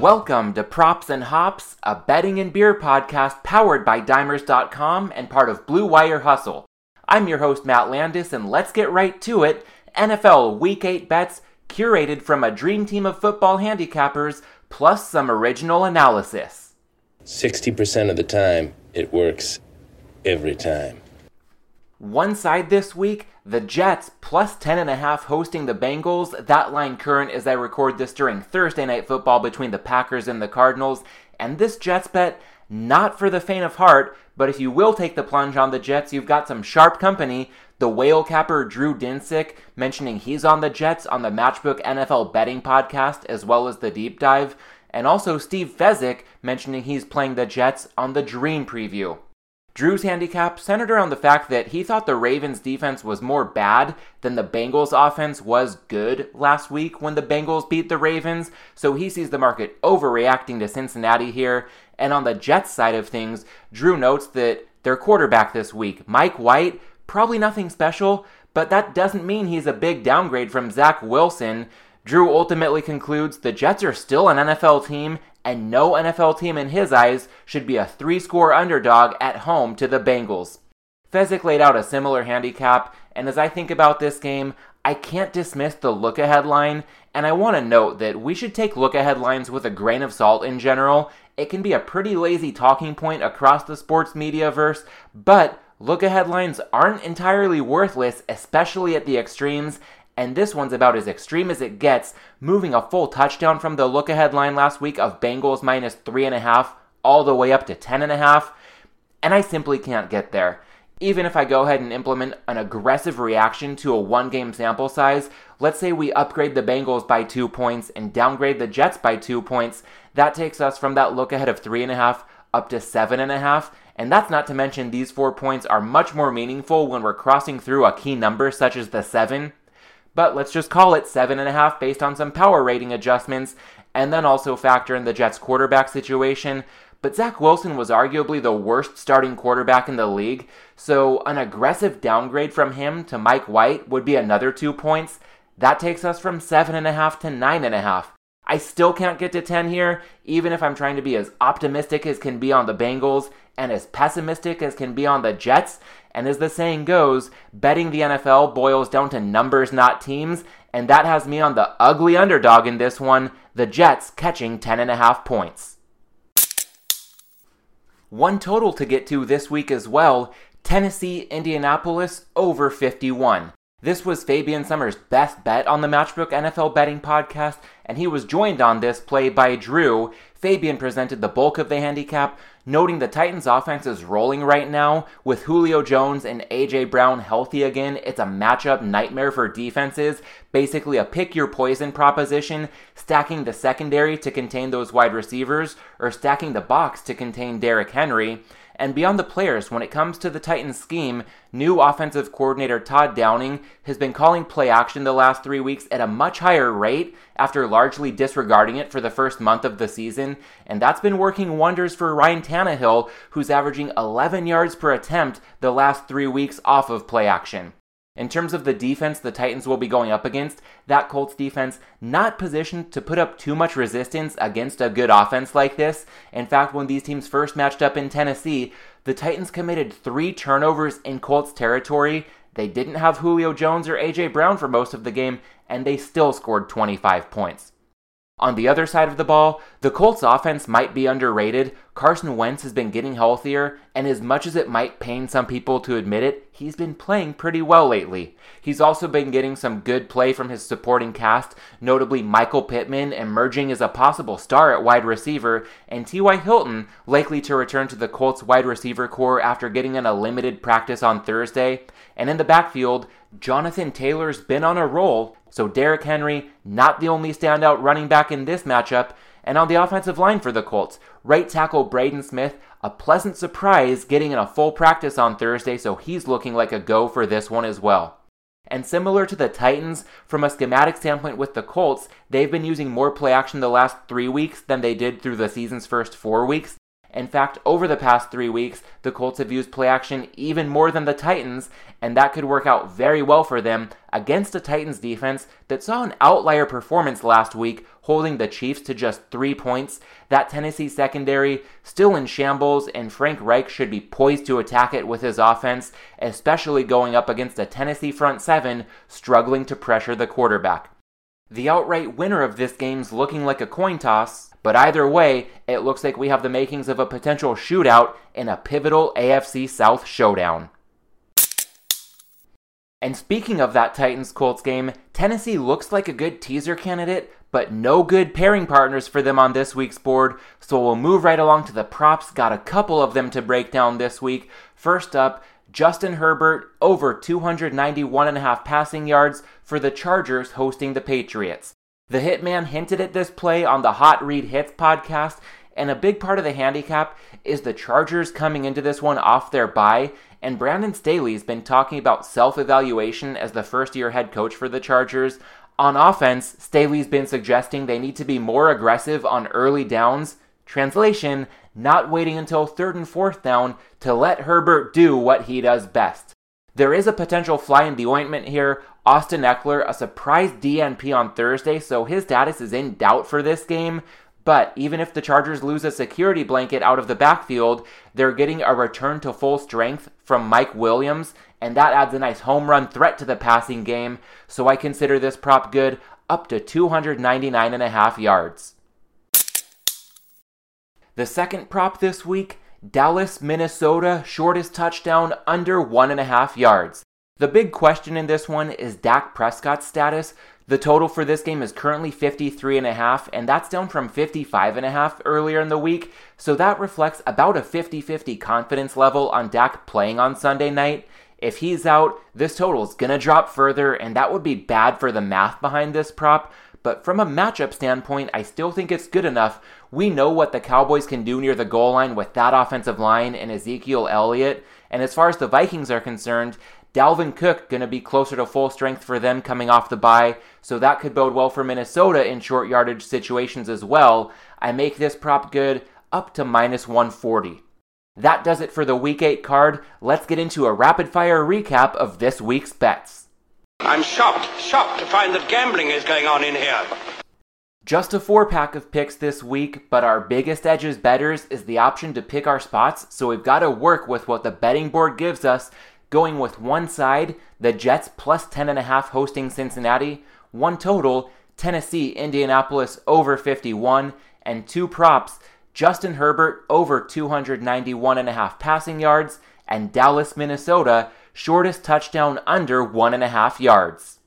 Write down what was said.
Welcome to Props and Hops, a betting and beer podcast powered by Dimers.com and part of Blue Wire Hustle. I'm your host, Matt Landis, and let's get right to it. NFL Week 8 bets curated from a dream team of football handicappers, plus some original analysis. 60% of the time, it works every time. One side this week, the Jets plus 10.5 hosting the Bengals. That line current as I record this during Thursday night football between the Packers and the Cardinals. And this Jets bet, not for the faint of heart, but if you will take the plunge on the Jets, you've got some sharp company. The whale capper Drew Dinsick mentioning he's on the Jets on the Matchbook NFL betting podcast, as well as the deep dive. And also Steve Fezzik mentioning he's playing the Jets on the Dream preview. Drew's handicap centered around the fact that he thought the Ravens defense was more bad than the Bengals offense was good last week when the Bengals beat the Ravens, so he sees the market overreacting to Cincinnati here. And on the Jets side of things, Drew notes that their quarterback this week, Mike White, probably nothing special, but that doesn't mean he's a big downgrade from Zach Wilson. Drew ultimately concludes the Jets are still an NFL team and no NFL team in his eyes should be a three score underdog at home to the Bengals. Fezzik laid out a similar handicap, and as I think about this game, I can't dismiss the look ahead line, and I want to note that we should take look ahead lines with a grain of salt in general. It can be a pretty lazy talking point across the sports media verse, but look ahead lines aren't entirely worthless, especially at the extremes, and this one's about as extreme as it gets, moving a full touchdown from the look ahead line last week of Bengals minus 3.5 all the way up to 10.5. And I simply can't get there. Even if I go ahead and implement an aggressive reaction to a one game sample size, let's say we upgrade the Bengals by two points and downgrade the Jets by two points, that takes us from that look ahead of 3.5 up to 7.5. And that's not to mention these four points are much more meaningful when we're crossing through a key number such as the 7 but let's just call it 7.5 based on some power rating adjustments, and then also factor in the Jets' quarterback situation. But Zach Wilson was arguably the worst starting quarterback in the league, so an aggressive downgrade from him to Mike White would be another two points. That takes us from 7.5 to 9.5. I still can't get to 10 here, even if I'm trying to be as optimistic as can be on the Bengals and as pessimistic as can be on the Jets. And as the saying goes, betting the NFL boils down to numbers, not teams. And that has me on the ugly underdog in this one, the Jets catching 10.5 points. One total to get to this week as well Tennessee, Indianapolis over 51. This was Fabian Summers' best bet on the Matchbook NFL Betting Podcast, and he was joined on this play by Drew. Fabian presented the bulk of the handicap, noting the Titans' offense is rolling right now with Julio Jones and A.J. Brown healthy again. It's a matchup nightmare for defenses, basically a pick your poison proposition, stacking the secondary to contain those wide receivers, or stacking the box to contain Derrick Henry. And beyond the players, when it comes to the Titans scheme, new offensive coordinator Todd Downing has been calling play action the last three weeks at a much higher rate after largely disregarding it for the first month of the season. And that's been working wonders for Ryan Tannehill, who's averaging 11 yards per attempt the last three weeks off of play action. In terms of the defense the Titans will be going up against, that Colts defense not positioned to put up too much resistance against a good offense like this. In fact, when these teams first matched up in Tennessee, the Titans committed three turnovers in Colts territory. They didn't have Julio Jones or A.J. Brown for most of the game, and they still scored 25 points. On the other side of the ball, the Colts offense might be underrated. Carson Wentz has been getting healthier, and as much as it might pain some people to admit it, he's been playing pretty well lately. He's also been getting some good play from his supporting cast, notably Michael Pittman emerging as a possible star at wide receiver, and T.Y. Hilton likely to return to the Colts wide receiver corps after getting in a limited practice on Thursday. And in the backfield, Jonathan Taylor's been on a roll, so Derrick Henry, not the only standout running back in this matchup. And on the offensive line for the Colts, right tackle Braden Smith, a pleasant surprise getting in a full practice on Thursday, so he's looking like a go for this one as well. And similar to the Titans, from a schematic standpoint with the Colts, they've been using more play action the last three weeks than they did through the season's first four weeks. In fact, over the past three weeks, the Colts have used play action even more than the Titans, and that could work out very well for them against a Titans defense that saw an outlier performance last week, holding the Chiefs to just three points. That Tennessee secondary still in shambles, and Frank Reich should be poised to attack it with his offense, especially going up against a Tennessee front seven struggling to pressure the quarterback. The outright winner of this game's looking like a coin toss, but either way, it looks like we have the makings of a potential shootout in a pivotal AFC South showdown. And speaking of that Titans Colts game, Tennessee looks like a good teaser candidate, but no good pairing partners for them on this week's board, so we'll move right along to the props. Got a couple of them to break down this week. First up, Justin Herbert over 291 and a half passing yards for the Chargers hosting the Patriots. The Hitman hinted at this play on the Hot Read Hits podcast, and a big part of the handicap is the Chargers coming into this one off their bye. And Brandon Staley's been talking about self evaluation as the first year head coach for the Chargers. On offense, Staley's been suggesting they need to be more aggressive on early downs. Translation, not waiting until third and fourth down to let Herbert do what he does best. There is a potential fly in the ointment here. Austin Ekeler, a surprise DNP on Thursday, so his status is in doubt for this game. But even if the Chargers lose a security blanket out of the backfield, they're getting a return to full strength from Mike Williams, and that adds a nice home run threat to the passing game. So I consider this prop good up to 299.5 yards. The second prop this week Dallas, Minnesota, shortest touchdown under one and a half yards. The big question in this one is Dak Prescott's status. The total for this game is currently 53 and a half, and that's down from 55 and a half earlier in the week. So that reflects about a 50-50 confidence level on Dak playing on Sunday night. If he's out, this total is going to drop further, and that would be bad for the math behind this prop. But from a matchup standpoint, I still think it's good enough. We know what the Cowboys can do near the goal line with that offensive line and Ezekiel Elliott. And as far as the Vikings are concerned, Dalvin Cook going to be closer to full strength for them coming off the bye, so that could bode well for Minnesota in short yardage situations as well. I make this prop good up to minus 140. That does it for the Week 8 card. Let's get into a rapid fire recap of this week's bets. I'm shocked, shocked to find that gambling is going on in here. Just a four pack of picks this week, but our biggest edges betters is the option to pick our spots, so we've got to work with what the betting board gives us, going with one side, the Jets plus 10.5 hosting Cincinnati, one total, Tennessee, Indianapolis over 51, and two props, Justin Herbert over 291.5 passing yards, and Dallas, Minnesota shortest touchdown under one and a half yards.